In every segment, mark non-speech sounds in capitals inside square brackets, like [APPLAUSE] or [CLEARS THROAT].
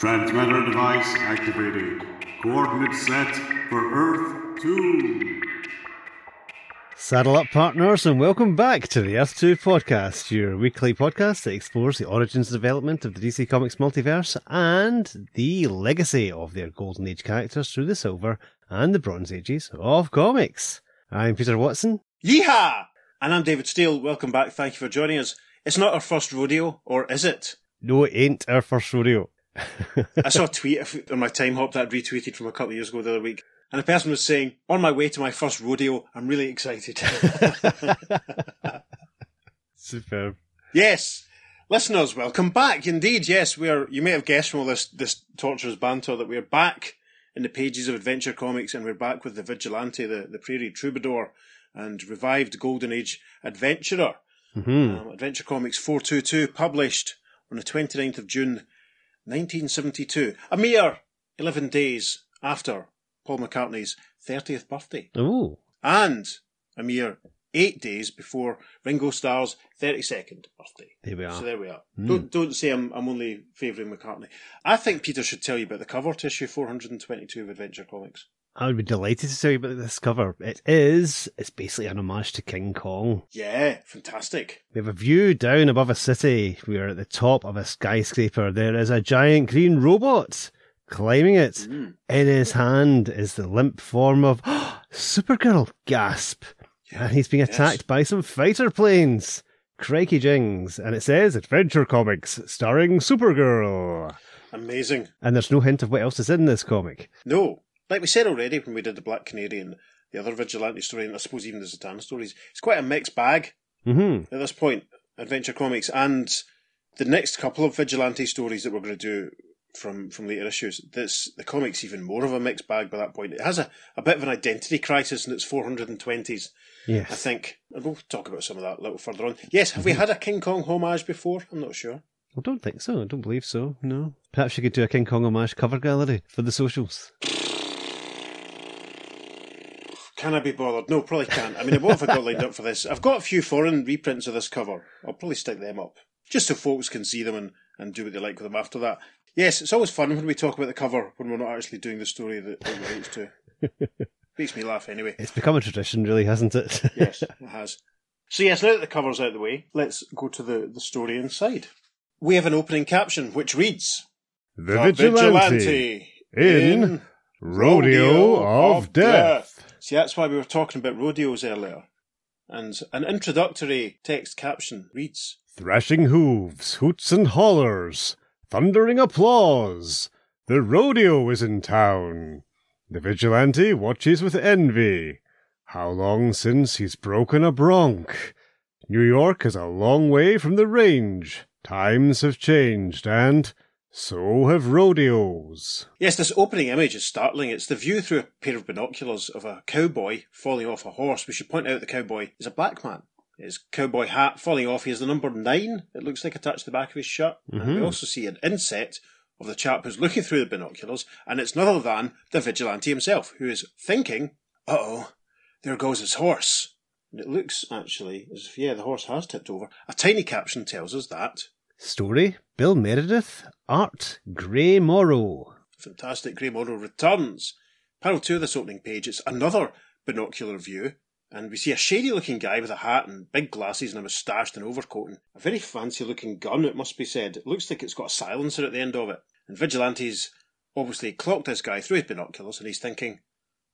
Transmitter device activated. Coordinates set for Earth 2. Saddle up, partners, and welcome back to the Earth 2 podcast, your weekly podcast that explores the origins and development of the DC Comics multiverse and the legacy of their Golden Age characters through the Silver and the Bronze Ages of comics. I'm Peter Watson. Yeehaw! And I'm David Steele. Welcome back. Thank you for joining us. It's not our first rodeo, or is it? No, it ain't our first rodeo. [LAUGHS] I saw a tweet on my Timehop that I'd retweeted from a couple of years ago the other week. And the person was saying, on my way to my first rodeo, I'm really excited. [LAUGHS] Superb. Yes. Listeners, welcome back. Indeed, yes, we are, you may have guessed from all this, this torturous banter that we're back in the pages of Adventure Comics and we're back with the Vigilante, the, the Prairie Troubadour and revived Golden Age adventurer. Mm-hmm. Um, Adventure Comics 422, published on the 29th of June 1972, a mere 11 days after Paul McCartney's 30th birthday, Oh, and a mere eight days before Ringo Starr's 32nd birthday. there we are. So there we are. Hmm. Don't don't say I'm I'm only favouring McCartney. I think Peter should tell you about the cover to issue 422 of Adventure Comics. I would be delighted to tell you about this cover. It is, it's basically an homage to King Kong. Yeah, fantastic. We have a view down above a city. We are at the top of a skyscraper. There is a giant green robot climbing it. Mm. In his hand is the limp form of [GASPS] Supergirl. Gasp. And he's being Yes. attacked by some fighter planes. Crikey jings. And it says Adventure Comics starring Supergirl. Amazing. And there's no hint of what else is in this comic. No, like we said already when we did the Black Canary and the other vigilante story, and I suppose even the Zatanna stories, it's quite a mixed bag hmm at this point. Adventure Comics and the next couple of vigilante stories that we're going to do from from later issues. This the comics even more of a mixed bag by that point. It has a, a bit of an identity crisis in its 420s, I think. And we'll talk about some of that a little further on. Yes, have we had a King Kong homage before? I'm not sure. I don't think so. I don't believe so. No. Perhaps you could do a King Kong homage cover gallery for the socials. Can I be bothered? No, probably can't. I mean, what have I got lined up for this? I've got a few foreign reprints of this cover. I'll probably stick them up. Just so folks can see them and, and do what they like with them after that. Yes, it's always fun when we talk about the cover when we're not actually doing the story that it relates to. [LAUGHS] Makes me laugh anyway. It's become a tradition, really, hasn't it? [LAUGHS] Yes, it has. So yes, now that the cover's out of the way, let's go to the, the story inside. We have an opening caption which reads the "The Vigilante, in Rodeo of Death. See, that's why we were talking about rodeos earlier. And an introductory text caption reads Thrashing hooves, hoots and hollers, thundering applause. The rodeo is in town. The vigilante watches with envy. How long since he's broken a bronc? New York is a long way from the range. Times have changed, and so have rodeos. Yes, this opening image is startling. It's the view through a pair of binoculars of a cowboy falling off a horse. We should point out the cowboy is a black man. His cowboy hat falling off. He has the number nine, it looks like, attached to the back of his shirt. And we Mhm. also see an inset of the chap who's looking through the binoculars, and it's none other than the vigilante himself, who is thinking, uh oh, there goes his horse. And it looks actually as if, yeah, the horse has tipped over. A tiny caption tells us that. Story Bill Meredith, art Gray Morrow. Fantastic Gray Morrow returns. Panel 2 of this opening page, it's another binocular view, and we see a shady looking guy with a hat and big glasses and a moustache and overcoat and a very fancy looking gun, it must be said. It looks like it's got a silencer at the end of it. And Vigilante's obviously clocked this guy through his binoculars and he's thinking,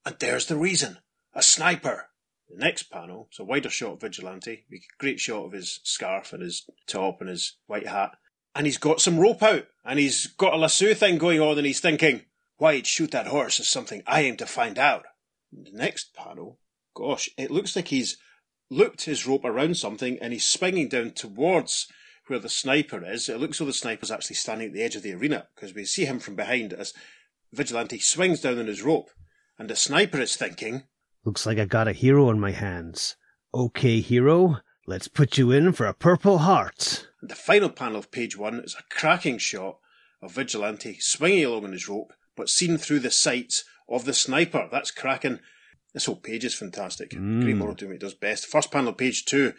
and there's the reason a sniper. The next panel, it's a wider shot of Vigilante, great shot of his scarf and his top and his white hat. And he's got some rope out, and he's got a lasso thing going on, and he's thinking, why he'd shoot that horse is something I aim to find out. The next panel, gosh, it looks like he's looped his rope around something and he's swinging down towards where the sniper is. It looks like the sniper's actually standing at the edge of the arena because we see him from behind as Vigilante swings down on his rope. And the sniper is thinking, Looks like I got a hero on my hands. Okay, hero, let's put you in for a Purple Heart. And the final panel of page one is a cracking shot of Vigilante swinging along on his rope, but seen through the sights of the sniper. That's cracking. This whole page is fantastic. Mm. Gray Morrow doing what he does best. First panel of page two,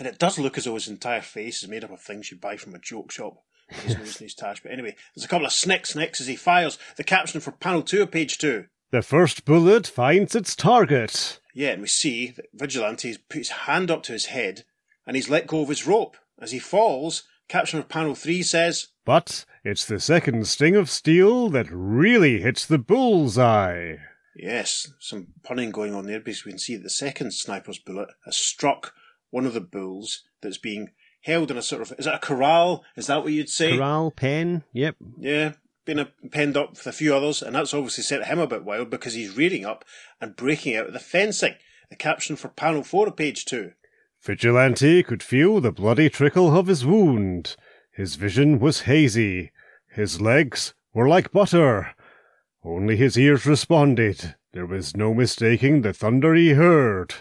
and it does look as though his entire face is made up of things you buy from a joke shop. his [LAUGHS] nose and his tash. But anyway, there's a couple of snicks next as he fires. The caption for panel two of page two. The first bullet finds its target. Yeah, and we see that Vigilante's put his hand up to his head and he's let go of his rope. As he falls, caption of panel three says, But it's the second sting of steel that really hits the bullseye. Yes, some punning going on there because we can see that the second sniper's bullet has struck one of the bulls that's being held in a sort of is it a corral? Is that what you'd say? Corral, pen, yep. Yeah, been a, penned up with a few others, and that's obviously set him a bit wild because he's rearing up and breaking out of the fencing. The caption for panel four of page two. Vigilante could feel the bloody trickle of his wound. His vision was hazy. His legs were like butter. Only his ears responded. There was no mistaking the thunder he heard.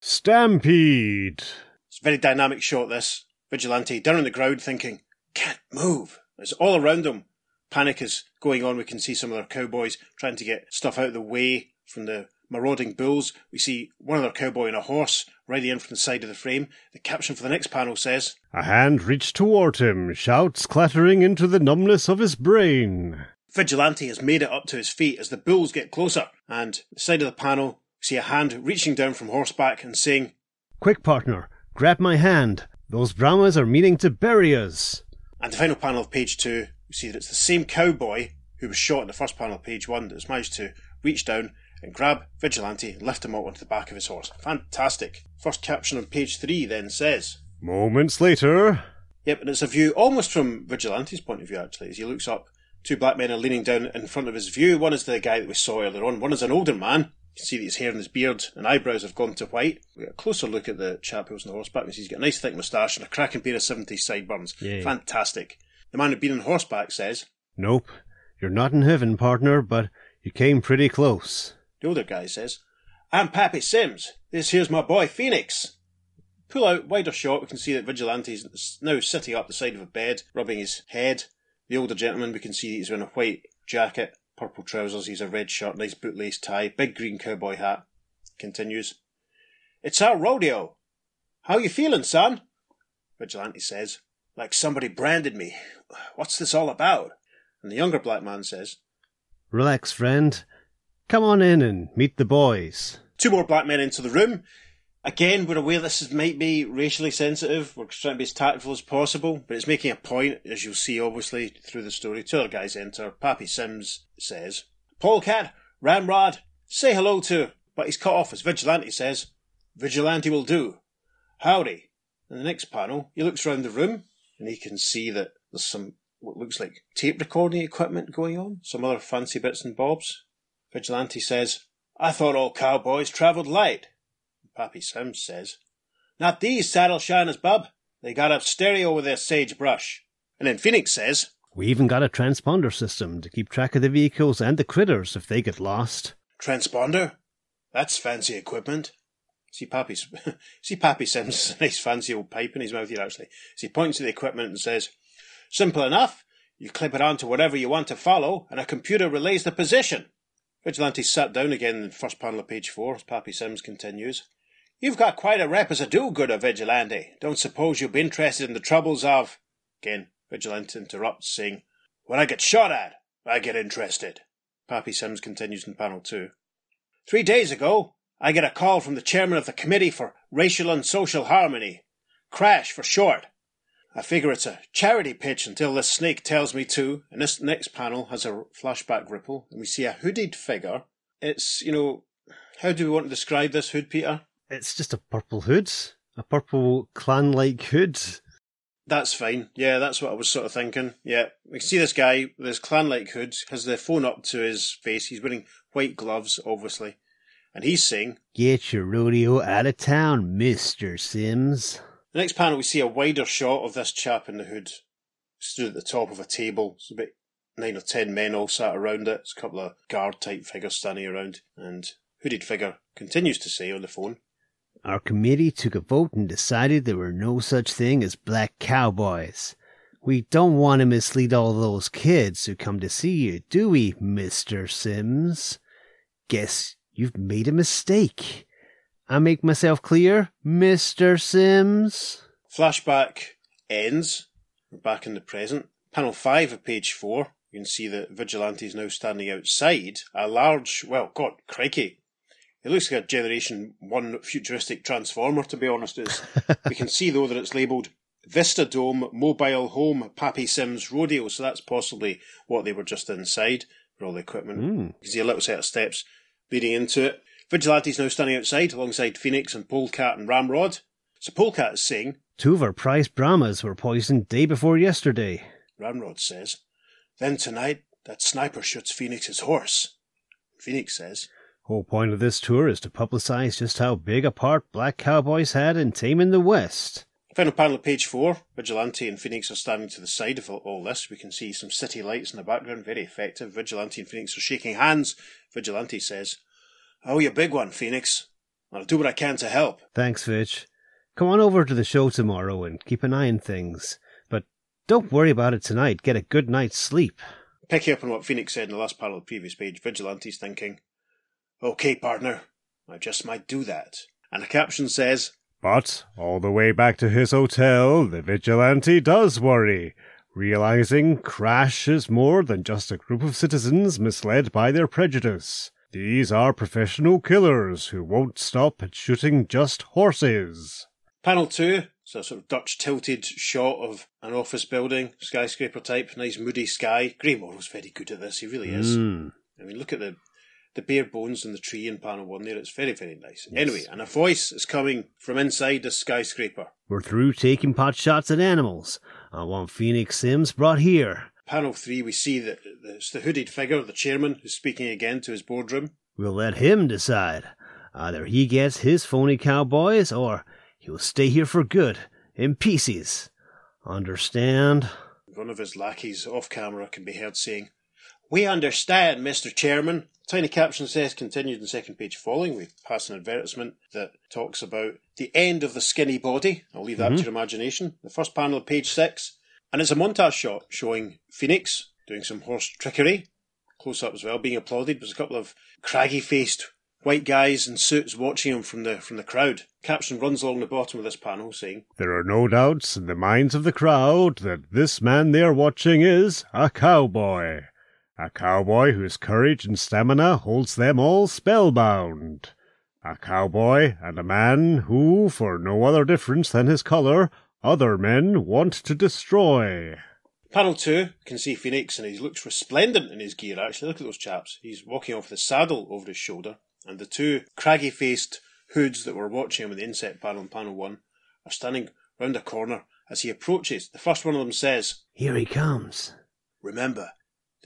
Stampede! It's a very dynamic shot, this. Vigilante down on the ground thinking, can't move. It's all around him. Panic is going on. We can see some of their cowboys trying to get stuff out of the way from the marauding bulls. We see one other cowboy on a horse riding in from the side of the frame. The caption for the next panel says, A hand reached toward him, shouts clattering into the numbness of his brain. Vigilante has made it up to his feet as the bulls get closer, and the side of the panel, we see a hand reaching down from horseback and saying, Quick, partner, grab my hand. Those Brahmas are meaning to bury us. And the final panel of page two, we see that it's the same cowboy who was shot in the first panel of page one that's managed to reach down and grab Vigilante and lift him up onto the back of his horse. Fantastic. First caption on page three then says, Moments later, Yep, and it's a view almost from Vigilante's point of view, actually, as he looks up. Two black men are leaning down in front of his view. One is the guy that we saw earlier on. One is an older man. You can see that his hair and his beard and eyebrows have gone to white. We get a closer look at the chap who's on the horseback. And he's got a nice thick moustache and a cracking pair of 70s sideburns. Yeah. Fantastic. The man who'd been on horseback says, Nope, you're not in heaven, partner, but you came pretty close. The older guy says, I'm Pappy Sims. This here's my boy Phoenix. Pull out wider shot, we can see that Vigilante's now sitting up the side of a bed, rubbing his head. The older gentleman, we can see he's wearing a white jacket, purple trousers, he's a red shirt, nice bootlace tie, big green cowboy hat. Continues. It's our rodeo. How you feeling, son? Vigilante says, like somebody branded me. What's this all about? And the younger black man says, Relax, friend. Come on in and meet the boys. Two more black men into the room. Again, we're aware this is, might be racially sensitive. We're trying to be as tactful as possible, but it's making a point, as you'll see, obviously, through the story. Two other guys enter. Pappy Sims says, Polecat, Ramrod, say hello to. But he's cut off as Vigilante says, Vigilante will do. Howdy. In the next panel, he looks round the room and he can see that there's some what looks like tape recording equipment going on, some other fancy bits and bobs. Vigilante says, I thought all cowboys travelled light. Pappy Sims says, Not these saddle shiners, bub. They got up stereo with their sagebrush. And then Phoenix says, We even got a transponder system to keep track of the vehicles and the critters if they get lost. Transponder? That's fancy equipment. See Pappy, [LAUGHS] see Pappy Sims, a nice fancy old pipe in his mouth here actually. So he points to the equipment and says, Simple enough. You clip it onto whatever you want to follow, and a computer relays the position. Vigilante sat down again in the first panel of page four as Pappy Sims continues. You've got quite a rep as a do-gooder, Vigilante. Don't suppose you'll be interested in the troubles of... Again, Vigilante interrupts, saying, When I get shot at, I get interested. Pappy Sims continues in panel two. Three days ago, I get a call from the chairman of the Committee for Racial and Social Harmony. Crash for short. I figure it's a charity pitch until this snake tells me to, and this next panel has a flashback ripple, and we see a hooded figure. It's, you know, how do we want to describe this hood, Peter? It's just a purple hood, a purple Klan like hood. That's fine. Yeah, that's what I was sort of thinking. Yeah, we can see this guy with his Klan-like hood, has the phone up to his face. He's wearing white gloves, obviously, and he's saying. Get your rodeo out of town, Mr. Sims. The next panel, we see a wider shot of this chap in the hood, stood at the top of a table. It's about nine or ten men all sat around it. It's a couple of guard-type figures standing around, and hooded figure continues to say on the phone. Our committee took a vote and decided there were no such thing as black cowboys. We don't want to mislead all those kids who come to see you, do we, Mr. Sims? Guess you've made a mistake. I make myself clear, Mr. Sims? Flashback ends. We're back in the present. Panel 5 of page 4, you can see that Vigilante is now standing outside a large, well, God, crikey. It looks like a Generation 1 futuristic transformer, to be honest. It's, we can see, though, that it's labelled Vista Dome Mobile Home Pappy Sims Rodeo, so that's possibly what they were just inside for all the equipment. Mm. You can see a little set of steps leading into it. Vigilante's now standing outside alongside Phoenix and Polecat and Ramrod. So Polecat is saying, Two of our prized Brahmas were poisoned day before yesterday. Ramrod says, then tonight that sniper shoots Phoenix's horse. Phoenix says, Whole point of this tour is to publicize just how big a part Black Cowboys had in taming the West. Final panel of page four. Vigilante and Phoenix are standing to the side of all this. We can see some city lights in the background, very effective. Vigilante and Phoenix are shaking hands. Vigilante says, Oh, you big one, Phoenix. I'll do what I can to help. Thanks, Fitch. Come on over to the show tomorrow and keep an eye on things. But don't worry about it tonight. Get a good night's sleep. Picking up on what Phoenix said in the last panel of the previous page, Vigilante's thinking, Okay, partner, I just might do that. And the caption says, But all the way back to his hotel, the vigilante does worry, realizing Crash is more than just a group of citizens misled by their prejudice. These are professional killers who won't stop at shooting just horses. Panel two, so a sort of Dutch tilted shot of an office building, skyscraper type, nice moody sky. Gray Morrow's very good at this, he really is. Mm. I mean, look at the the bare bones in the tree in panel one there. It's very, very nice. Anyway, and a voice is coming from inside the skyscraper. We're through taking pot shots at animals. Uh, I want Phoenix Sims brought here. Panel three, we see that it's the hooded figure, the chairman, who's speaking again to his boardroom. We'll let him decide. Either he gets his phony cowboys or he'll stay here for good, in pieces. Understand? One of his lackeys off camera can be heard saying, We understand, Mr. Chairman. Tiny caption says continued in second page following. We pass an advertisement that talks about the end of the skinny body. I'll leave that to mm-hmm. your imagination. The first panel of page six. And it's a montage shot showing Phoenix doing some horse trickery. Close up as well, being applauded. There's a couple of craggy faced white guys in suits watching him from the from the crowd. Caption runs along the bottom of this panel saying, There are no doubts in the minds of the crowd that this man they are watching is a cowboy. A cowboy whose courage and stamina holds them all spellbound. A cowboy and a man who, for no other difference than his colour, other men want to destroy. Panel two, you can see Phoenix, and he looks resplendent in his gear, actually. Look at those chaps. He's walking off with a saddle over his shoulder, and the two craggy faced hoods that were watching him in the inset panel in panel one are standing round a corner as he approaches. The first one of them says, Here he comes. Remember,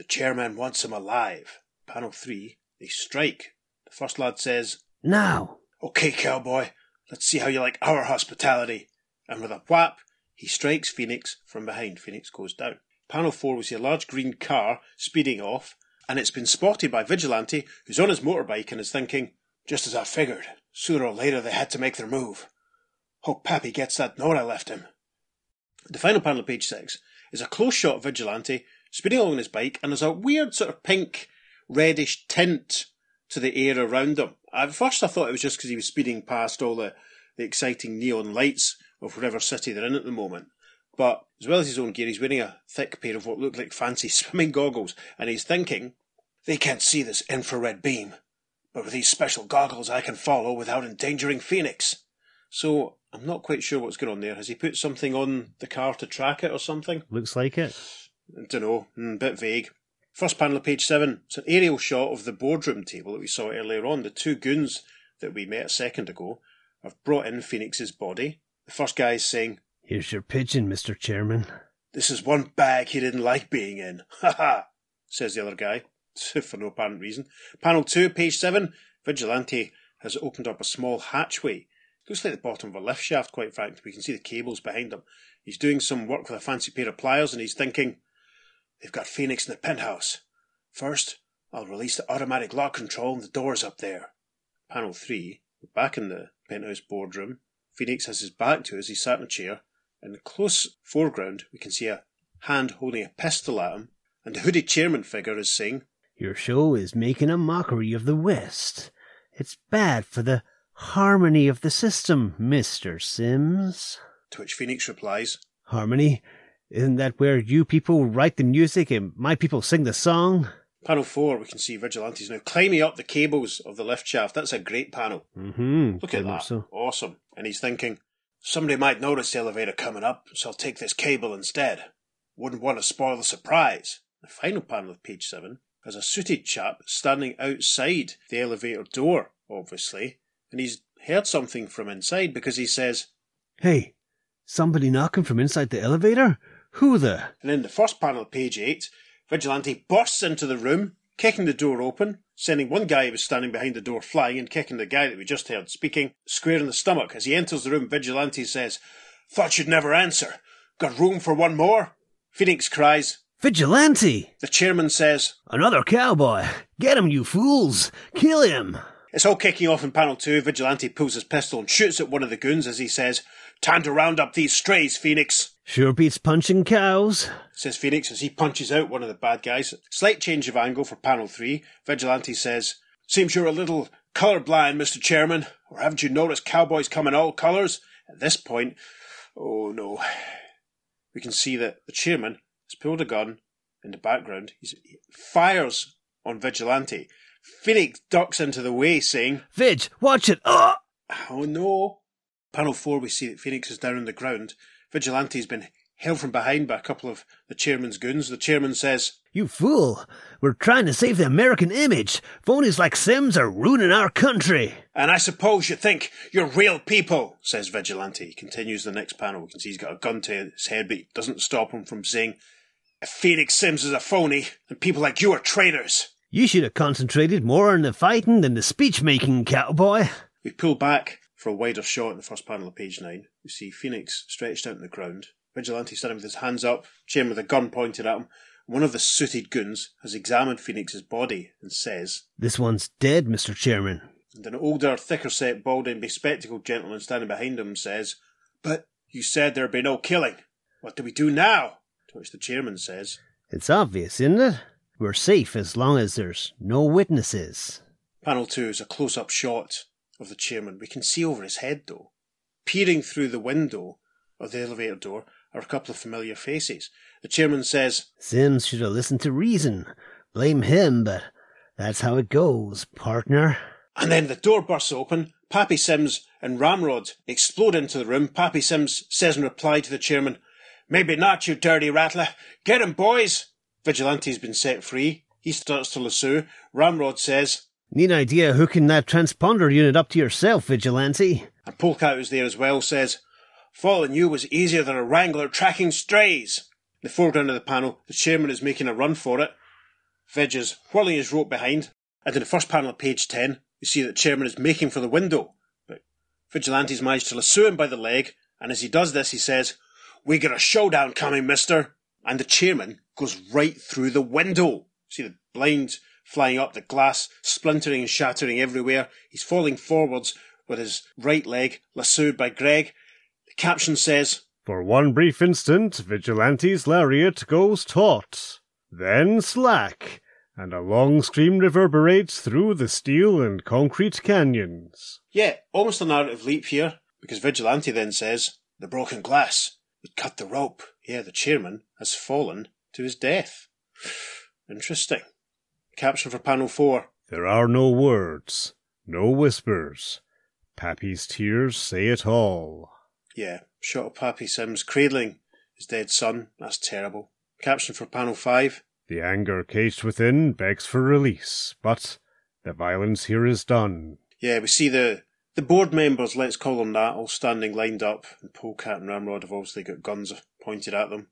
the chairman wants him alive. Panel three, they strike. The first lad says, Now! Okay, cowboy, let's see how you like our hospitality. And with a whap, he strikes Phoenix from behind. Phoenix goes down. Panel 4, we see a large green car speeding off, and it's been spotted by Vigilante, who's on his motorbike and is thinking, just as I figured, sooner or later they had to make their move. Hope Pappy gets that note I left him. The final panel of page 6 is a close shot of Vigilante speeding along on his bike, and there's a weird sort of pink, reddish tint to the air around him. At first I thought it was just because he was speeding past all the, the exciting neon lights of whatever city they're in at the moment. But as well as his own gear, he's wearing a thick pair of what look like fancy [LAUGHS] swimming goggles, and he's thinking, they can't see this infrared beam, but with these special goggles I can follow without endangering Phoenix. So I'm not quite sure what's going on there. Has he put something on the car to track it or something? Looks like it. I don't know, mm, bit vague. First panel of page seven. It's an aerial shot of the boardroom table that we saw earlier on. The two goons that we met a second ago have brought in Phoenix's body. The first guy is saying, Here's your pigeon, Mr. Chairman. This is one bag he didn't like being in. [LAUGHS] Ha ha, says the other guy, [LAUGHS] for no apparent reason. Panel 2, page 7. Vigilante has opened up a small hatchway. Looks like the bottom of a lift shaft, quite frankly. We can see the cables behind him. He's doing some work with a fancy pair of pliers and he's thinking, They've got Phoenix in the penthouse. First, I'll release the automatic lock control and the door's up there. Panel 3, we're back in the penthouse boardroom. Phoenix has his back to us, he's sat in a chair. In the close foreground, we can see a hand holding a pistol at him, and the hooded chairman figure is saying, Your show is making a mockery of the West. It's bad for the harmony of the system, Mr. Sims. to which Phoenix replies, Harmony Isn't that where you people write the music and my people sing the song? Panel 4, we can see Vigilantes now climbing up the cables of the lift shaft. That's a great panel. Mm-hmm. Look at that. So. Awesome. And he's thinking, somebody might notice the elevator coming up, so I'll take this cable instead. Wouldn't want to spoil the surprise. The final panel of page 7 has a suited chap standing outside the elevator door, obviously, and he's heard something from inside because he says, Hey, somebody knocking from inside the elevator? Who the? And in the first panel, page 8, Vigilante bursts into the room, kicking the door open, sending one guy who was standing behind the door flying and kicking the guy that we just heard speaking square in the stomach. As he enters the room, Vigilante says, Thought you'd never answer. Got room for one more? Phoenix cries. Vigilante! The chairman says, Another cowboy! Get him, you fools! Kill him! It's all kicking off in panel two. Vigilante pulls his pistol and shoots at one of the goons as he says, Time to round up these strays, Phoenix. Sure beats punching cows, says Phoenix as he punches out one of the bad guys. Slight change of angle for panel three. Vigilante says, Seems you're a little colour blind, Mr. Chairman, or haven't you noticed cowboys come in all colours? At this point, oh no. We can see that the chairman has pulled a gun in the background. He's, he fires on Vigilante. Phoenix ducks into the way, saying, Vig, watch it! Oh! Oh no. Panel 4, we see that Phoenix is down on the ground. Vigilante's been held from behind by a couple of the chairman's goons. The chairman says, You fool! We're trying to save the American image. Phonies like Sims are ruining our country. And I suppose you think you're real people, says Vigilante. He continues the next panel. We can see he's got a gun to his head, but it doesn't stop him from saying, If Phoenix Sims is a phony, then people like you are traitors. You should have concentrated more on the fighting than the speech making, cowboy. We pull back for a wider shot in the first panel of page 9. We see Phoenix stretched out on the ground. Vigilante standing with his hands up, chain with a gun pointed at him. One of the suited goons has examined Phoenix's body and says, This one's dead, Mr. Chairman. And an older, thicker set, bald and bespectacled gentleman standing behind him says, But you said there'd be no killing. What do we do now? To which the chairman says, It's obvious, isn't it? We're safe as long as there's no witnesses. Panel 2 is a close up shot of the chairman. We can see over his head, though. Peering through the window of the elevator door are a couple of familiar faces. The chairman says, Sims should have listened to reason. Blame him, but that's how it goes, partner. And then the door bursts open. Pappy Sims and Ramrod explode into the room. Pappy Sims says in reply to the chairman, Maybe not, you dirty rattler. Get him, boys. Vigilante's been set free. He starts to lasso. Ramrod says, Neat idea hooking that transponder unit up to yourself, Vigilante. And Polecat, who's there as well, says, Following you was easier than a wrangler tracking strays. In the foreground of the panel, the chairman is making a run for it. Vig is whirling his rope behind. And in the first panel of page 10, you see that the chairman is making for the window. But Vigilante's managed to lasso him by the leg, and as he does this, he says, We got a showdown coming, mister. And the chairman goes right through the window. See the blinds flying up, the glass splintering and shattering everywhere. He's falling forwards with his right leg lassoed by Greg. The caption says, For one brief instant, Vigilante's lariat goes taut, then slack, and a long scream reverberates through the steel and concrete canyons. Yeah, almost a narrative leap here, because Vigilante then says, The broken glass would cut the rope. Yeah, the chairman has fallen to his death. Interesting. Caption for panel 4. There are no words, no whispers. Pappy's tears say it all. Yeah, shot of Pappy Sims cradling his dead son. That's terrible. Caption for panel 5. The anger caged within begs for release, but the violence here is done. Yeah, we see the the board members, let's call them that, all standing lined up, and Polecat and Ramrod have obviously got guns pointed at them.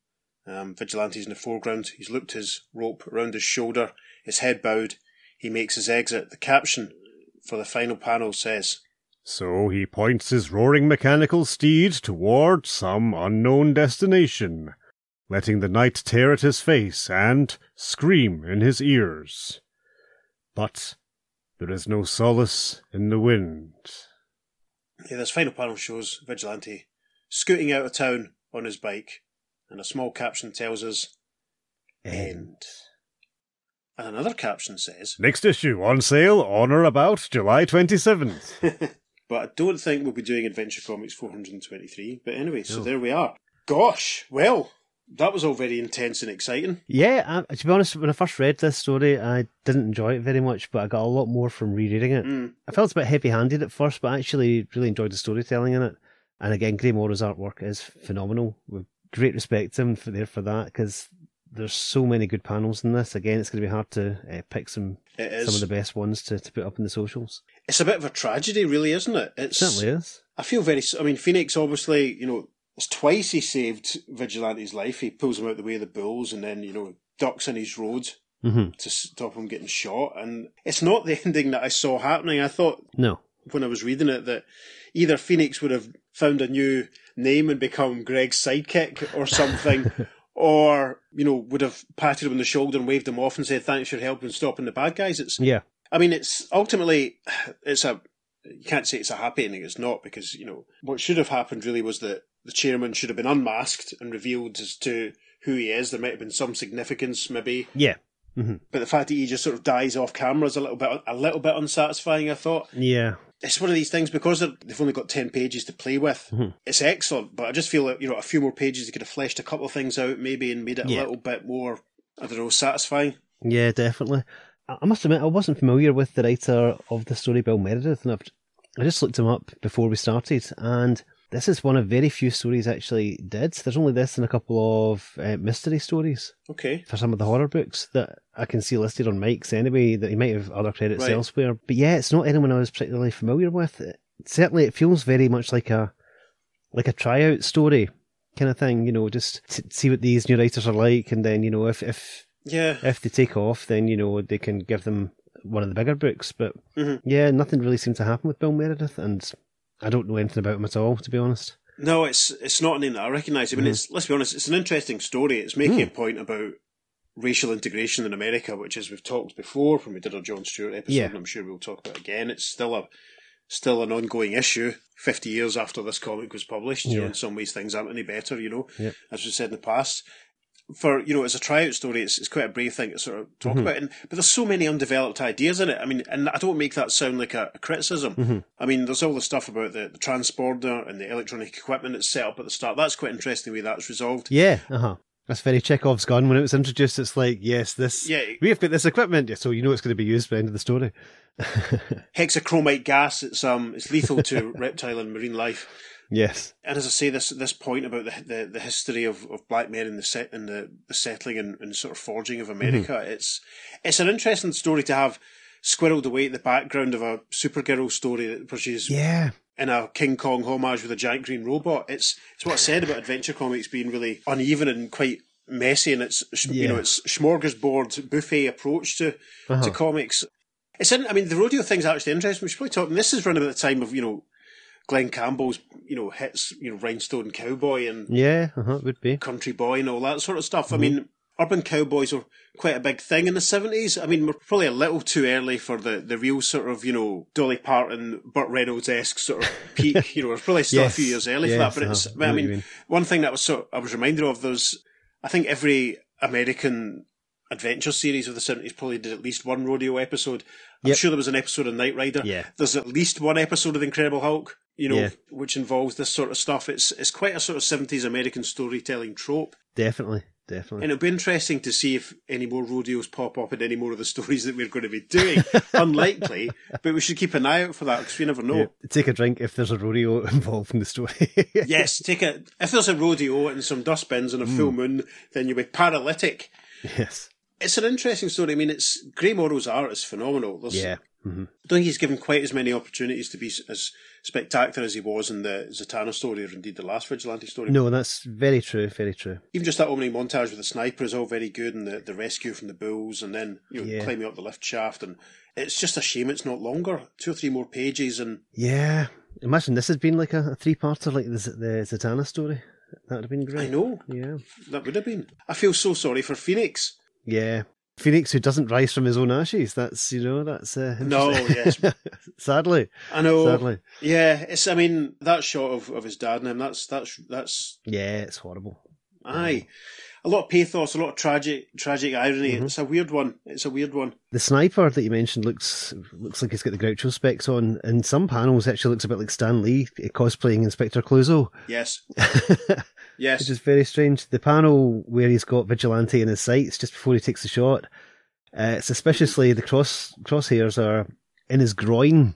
Um, Vigilante's in the foreground. He's looped his rope around his shoulder, his head bowed. He makes his exit. The caption for the final panel says, So he points his roaring mechanical steed toward some unknown destination, letting the night tear at his face and scream in his ears. But there is no solace in the wind. Yeah, this final panel shows Vigilante scooting out of town on his bike, and a small caption tells us, End. And another caption says, Next issue on sale on or about July 27th. [LAUGHS] but I don't think we'll be doing Adventure Comics 423. But anyway, so No. there we are. Gosh, well, that was all very intense and exciting. Yeah, I, to be honest, when I first read this story, I didn't enjoy it very much, but I got a lot more from rereading it. Mm. I felt a bit heavy handed at first, but I actually really enjoyed the storytelling in it. And again, Gray Morrow's artwork is phenomenal. With great respect to him for there for that because there's so many good panels in this. Again, it's going to be hard to uh, pick some some of the best ones to, to put up in the socials. It's a bit of a tragedy, really, isn't it? It It's certainly is. I feel very. I mean, Phoenix obviously, you know, it's twice he saved Vigilante's life. He pulls him out the way of the bulls, and then you know ducks in his road hmm to stop him getting shot. And it's not the [LAUGHS] ending that I saw happening. I thought No. When I was reading it that either Phoenix would have found a new name and become Greg's sidekick or something, [LAUGHS] or you know would have patted him on the shoulder and waved him off and said thanks for your help in stopping the bad guys. It's Yeah. I mean, it's ultimately it's a you can't say it's a happy ending. It's not because you know what should have happened really was that the chairman should have been unmasked and revealed as to who he is. There might have been some significance, maybe, Yeah. But the fact that he just sort of dies off camera is a little bit a little bit unsatisfying. I thought Yeah. it's one of these things because they've only got ten pages to play with. Mhm. It's excellent, but I just feel that you know a few more pages they could have fleshed a couple of things out maybe and made it a Yeah. little bit more I don't know satisfying. Yeah, definitely. I I must admit, I wasn't familiar with the writer of the story, Bill Meredith, and I've, I just looked him up before we started, and this is one of very few stories actually did. There's only this and a couple of uh, mystery stories Okay, for some of the horror books that I can see listed on Mike's anyway, that he might have other credits Right. elsewhere. But yeah, it's not anyone I was particularly familiar with. It, certainly, it feels very much like a like a tryout story kind of thing, you know, just to see what these new writers are like, and then you know if if yeah, if they take off, then you know they can give them one of the bigger books. But Mhm. yeah, nothing really seemed to happen with Bill Meredith, and I don't know anything about him at all, to be honest. No, it's it's not a name that I recognise. I mean, Mhm. it's let's be honest, it's an interesting story. It's making a point about racial integration in America, which, as we've talked before when we did our John Stewart episode, Yeah. and I'm sure we'll talk about again. It's still a still an ongoing issue. Fifty years after this comic was published, you know, in some ways things aren't any better. You know, Yep. as we said in the past. For you know, as a tryout story, it's, it's quite a brave thing to sort of talk Mhm. about. And but there's so many undeveloped ideas in it. I mean, and I don't make that sound like a, a criticism. Mhm. I mean, there's all the stuff about the, the transporter and the electronic equipment that's set up at the start. That's quite interesting the way that's resolved. Yeah, uh huh. That's very Chekhov's gun. When it was introduced, it's like, yes, this. Yeah, We have got this equipment, yeah, so you know it's going to be used by the end of the story. [LAUGHS] hexachromite gas. It's um, it's lethal to [LAUGHS] reptile and marine life. Yes. And as I say, this this point about the the, the history of, of black men in the set and the, the settling and, and sort of forging of America, it's it's an interesting story to have squirreled away at the background of a supergirl story that is Yeah. in a King Kong homage with a giant green robot. It's it's what I said about adventure comics being really uneven and quite messy, and it's sh you know it's smorgasbord buffet approach to Uh-huh. to comics. It's in, I mean the rodeo thing's actually interesting. We should probably talk. And this is running at the time of you know Glen Campbell's you know hits you know Rhinestone Cowboy and Yeah, uh huh, it would be. Country Boy and all that sort of stuff. Mm-hmm. I mean. Urban cowboys were quite a big thing in the seventies. I mean, we're probably a little too early for the, the real sort of you know Dolly Parton, Burt Reynolds esque sort of [LAUGHS] peak. you know, we're probably still Yes, a few years early yes, for that. But it's, uh-huh, I know I mean, one thing that was sort I was reminded of those. I think every American adventure series of the seventies probably did at least one rodeo episode. I'm Yep. sure there was an episode of Knight Rider. Yeah. There's at least one episode of the Incredible Hulk. You know, Yeah. which involves this sort of stuff. It's it's quite a sort of seventies American storytelling trope. Definitely. Definitely. And it'll be interesting to see if any more rodeos pop up in any more of the [LAUGHS] stories that we're going to be doing. [LAUGHS] Unlikely, but we should keep an eye out for that because we never know. Yeah, Take a drink if there's a rodeo [LAUGHS] involved in the story. Yes, take a. If there's a rodeo and some dustbins and a Hmm. full moon, then you'll be paralytic. yes. It's an interesting story. I mean, it's Gray Morrow's art is phenomenal. There's, Yeah. Hmm I don't think he's given quite as many opportunities to be as spectacular as he was in the Zatanna story, or indeed the last Vigilante story. No, that's very true. Very true. Even just that opening montage with the sniper is all very good, and the, the rescue from the bulls, and then you know Yeah. climbing up the lift shaft, and it's just a shame it's not longer, two or three more pages, and Yeah. Imagine this had been like a, a three-parter, like the, the Zatanna story. That would have been great. I know Yeah. that would have been. I feel so sorry for Phoenix. Yeah. Phoenix, who doesn't rise from his own ashes. That's you know, that's uh, No, interesting. [LAUGHS] sadly, I know. sadly, Yeah, it's. I mean, that shot of, of his dad and him. That's that's that's yeah, it's horrible. Aye. A lot of pathos, a lot of tragic tragic irony. Mhm. It's a weird one. It's a weird one. The sniper that you mentioned looks looks like he's got the Groucho specs on. In some panels, actually looks a bit like Stan Lee eh, cosplaying Inspector Clouseau, Yes. [LAUGHS] which is very strange. The panel where he's got Vigilante in his sights just before he takes the shot, uh, suspiciously the cross crosshairs are in his groin.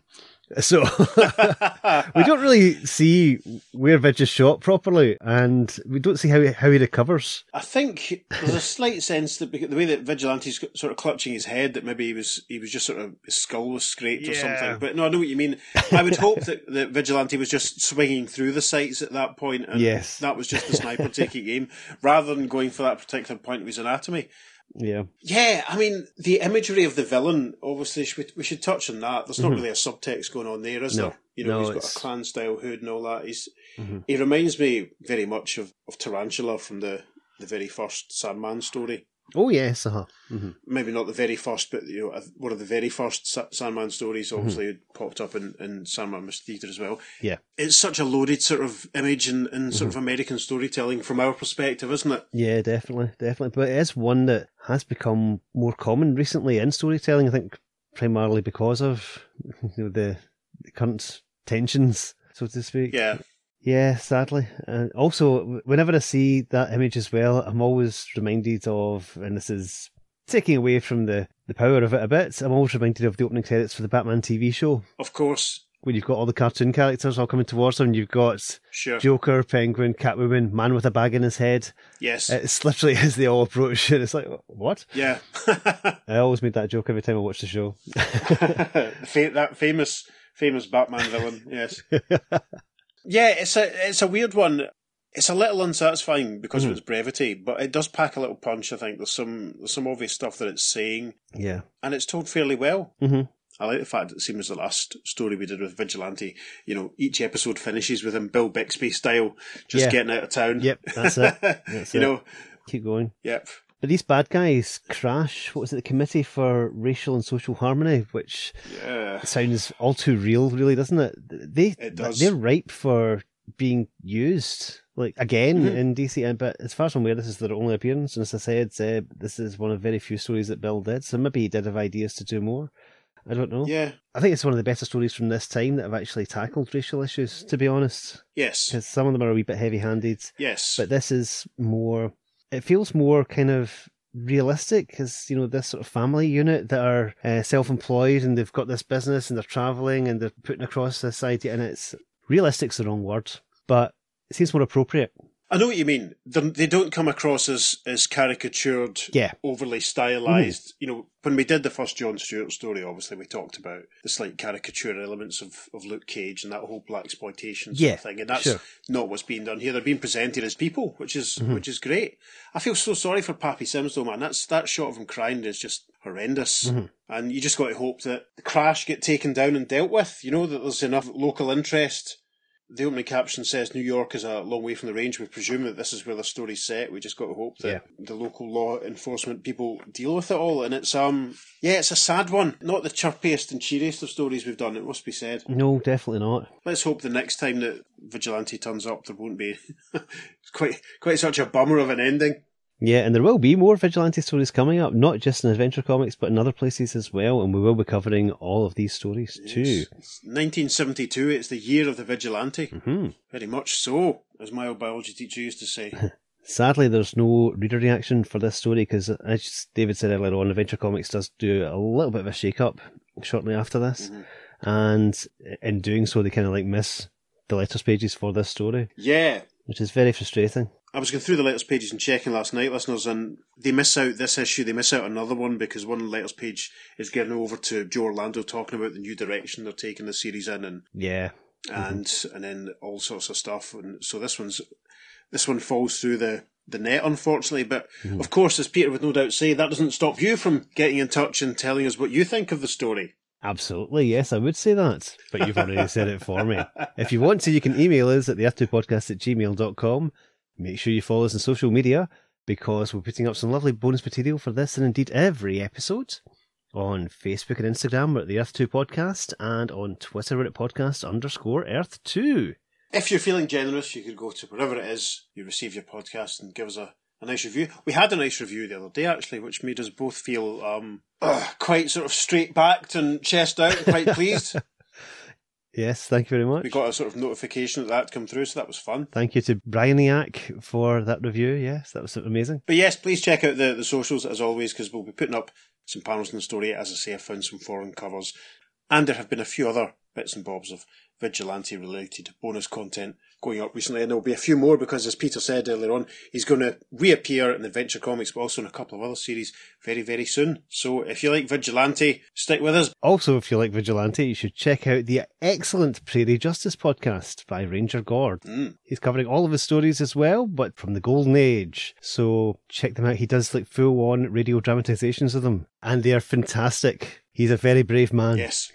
So [LAUGHS] we don't really see where Vidge is shot properly, and we don't see how how he recovers. I think there's a slight sense that because the way that Vigilante's sort of clutching his head, that maybe he was he was just sort of his skull was scraped or something. But no, I know what you mean. I would hope that, that Vigilante was just swinging through the sights at that point, and Yes. that was just the sniper taking aim, rather than going for that particular point of his anatomy. Yeah, Yeah, I mean the imagery of the villain. Obviously, we should touch on that. There's not really a subtext going on there, is Mm-hmm. No. there? You know, No, he's got it's- a Klan style hood and all that. He's Mhm. he reminds me very much of, of Tarantula from the the very first Sandman story. Oh yes, uh-huh. hmm Maybe not the very first, but you know, one of the very first Sandman stories. Mm-hmm. Obviously, popped up in, in Sandman Mystery Theatre as well. Yeah. it's such a loaded sort of image and, and sort Mm-hmm. of American storytelling from our perspective, isn't it? Yeah, definitely, definitely. But it is one that has become more common recently in storytelling. I think primarily because of you know, the, the current tensions, so to speak. Yeah, Yeah, sadly. And also, whenever I see that image as well, I'm always reminded of, and this is taking away from the, the power of it a bit, I'm always reminded of the opening credits for the Batman TV show, of course. when you've got all the cartoon characters all coming towards them. You've got Sure. Joker, Penguin, Catwoman, man with a bag in his head. Yes. It's [LAUGHS] literally as they all approach, and [LAUGHS] it's like, what? yeah. [LAUGHS] I always made that joke every time I watch the show. That famous famous Batman villain. Yes. Yeah, it's a it's a weird one. It's a little unsatisfying because Mhm. of its brevity, but it does pack a little punch. I think there's some there's some obvious stuff that it's saying, yeah. and it's told fairly well. Mhm. I like the fact that it seems the last story we did with Vigilante. You know, each episode finishes with him Bill Bixby style, just Yeah. getting out of town. Yep, that's it. [LAUGHS] That's you it. know, Keep going. yep. But these bad guys crash. What was it? The Committee for Racial and Social Harmony, which Yeah. sounds all too real, really, doesn't it? They It does. they're ripe for being used, like again Mhm. in DC. and- But as far as I'm aware, this is their only appearance. And as I said, uh, this is one of very few stories that Bill did. So maybe he did have ideas to do more. I don't know. Yeah. I think it's one of the better stories from this time that have actually tackled racial issues. To be honest, Yes. because some of them are a wee bit heavy-handed. Yes. but this is more it feels more kind of realistic because you know this sort of family unit that are uh, self-employed and they've got this business and they're traveling and they're putting across this idea and it's realistic's the wrong word but it seems more appropriate I know what you mean. They're, they don't come across as, as caricatured, yeah overly stylized. You know, when we did the first John Stewart story, obviously we talked about the slight caricature elements of, of Luke Cage and that whole blaxploitation Yeah, thing, and that's sure. not what's being done here. They're being presented as people, which is Mm-hmm. which is great. I feel so sorry for Pappy Sims though, man. That's that shot of him crying is just horrendous. Mm-hmm. And you just got to hope that the crash get taken down and dealt with. You know that there's enough local interest the opening caption says New York is a long way from the range. We presume that this is where the story's set. We just got to hope that Yeah. the local law enforcement people deal with it all. And it's um yeah, it's a sad one. Not the chirpiest and cheeriest of stories we've done. It must be said. no definitely not Let's hope the next time that Vigilante turns up, there won't be [LAUGHS] quite quite such a bummer of an ending. Yeah and there will be more vigilante stories coming up not just in adventure comics but in other places as well and we will be covering all of these stories too It's 1972. It's the year of the Vigilante. hmm Very much so, as my old biology teacher used to say. [LAUGHS] Sadly, there's no reader reaction for this story because, as David said earlier on, Adventure Comics does do a little bit of a shake up shortly after this. Mhm. And in doing so, they kind of like miss the letters pages for this story, Yeah, which is very frustrating. I was going through the letters pages and checking last night, listeners, and they miss out this issue. They miss out another one because one letters page is given over to Joe Orlando talking about the new direction they're taking the series in, and Yeah. Mm-hmm. and and then all sorts of stuff. And so this one's this one falls through the the net, unfortunately. But mm-hmm. of course, as Peter would no doubt say, that doesn't stop you from getting in touch and telling us what you think of the story. Absolutely, yes, I would say that. But you've already said it for me. [LAUGHS] If you want to, you can email us at the podcast at gmail.com. Make sure you follow us on social media because we're putting up some lovely bonus material for this and indeed every episode. On Facebook and Instagram, we're at the Earth 2 Podcast, and on Twitter, we're at podcast underscore Earth 2. If you're feeling generous, you could go to wherever it is you receive your podcast and give us a, a nice review. We had a nice review the other day, actually, which made us both feel um, uh, [CLEARS THROAT] quite sort of straight backed and chest out, and quite pleased. [LAUGHS] Yes, thank you very much. we got a sort of notification that that come through, so that was fun. Thank you to Brianiac for that review. Yes, that was amazing. But yes, please check out the, the socials as always, because we'll be putting up some panels in the story. As I say, I found some foreign covers, and there have been a few other bits and bobs of vigilante related bonus content going up recently, and there'll be a few more because, as Peter said earlier on, he's going to reappear in Adventure Comics, but also in a couple of other series very, very soon. So if you like vigilante, stick with us. Also, if you like Vigilante, you should check out the excellent Prairie Justice podcast by Ranger Gord. Mm. He's covering all of his stories as well, but from the Golden Age. So check them out. He does like full on radio dramatizations of them, and they are fantastic. He's a very brave man. Yes,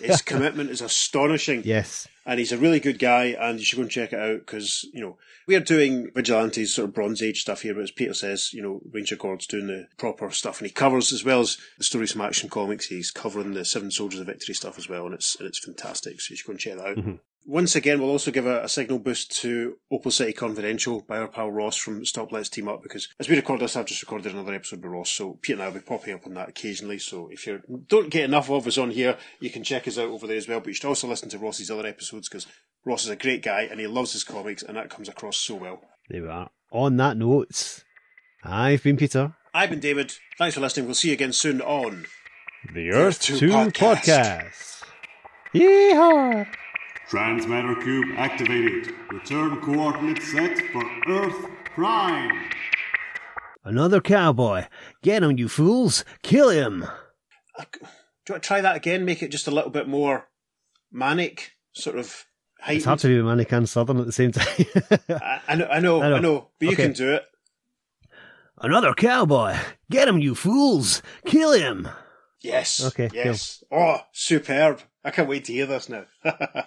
his [LAUGHS] commitment is astonishing. yes. and he's a really good guy, and you should go and check it out because you know we're doing vigilantes sort of Bronze Age stuff here, but as Peter says, you know Ranger Gord's doing the proper stuff, and he covers as well as the stories from Action Comics. He's covering the Seven Soldiers of Victory stuff as well, and it's and it's fantastic. So you should go and check that out. Mhm. Once again, we'll also give a, a signal boost to Opal City Confidential by our pal Ross from Stop Let's Team Up because as we record this, I've just recorded another episode with Ross, so Peter and I will be popping up on that occasionally. So if you don't get enough of us on here, you can check us out over there as well. But you should also listen to Ross's other episodes because Ross is a great guy and he loves his comics, and that comes across so well. There we are. On that note, I've been Peter. I've been David. Thanks for listening. We'll see you again soon on. The Earth 2 2 podcast. podcast. Yeehaw! Transmatter Cube activated. Return coordinates set for Earth Prime. Another cowboy. Get him, you fools. Kill him. Do you want to try that again? Make it just a little bit more manic, sort of heightened. It's hard to be manic and southern at the same time. [LAUGHS] I, I know, I know, I I know. know, but you can do it. Another cowboy. Get him, you fools. Kill him. Yes. Okay, Yes. Oh, superb. I can't wait to hear this now. [LAUGHS]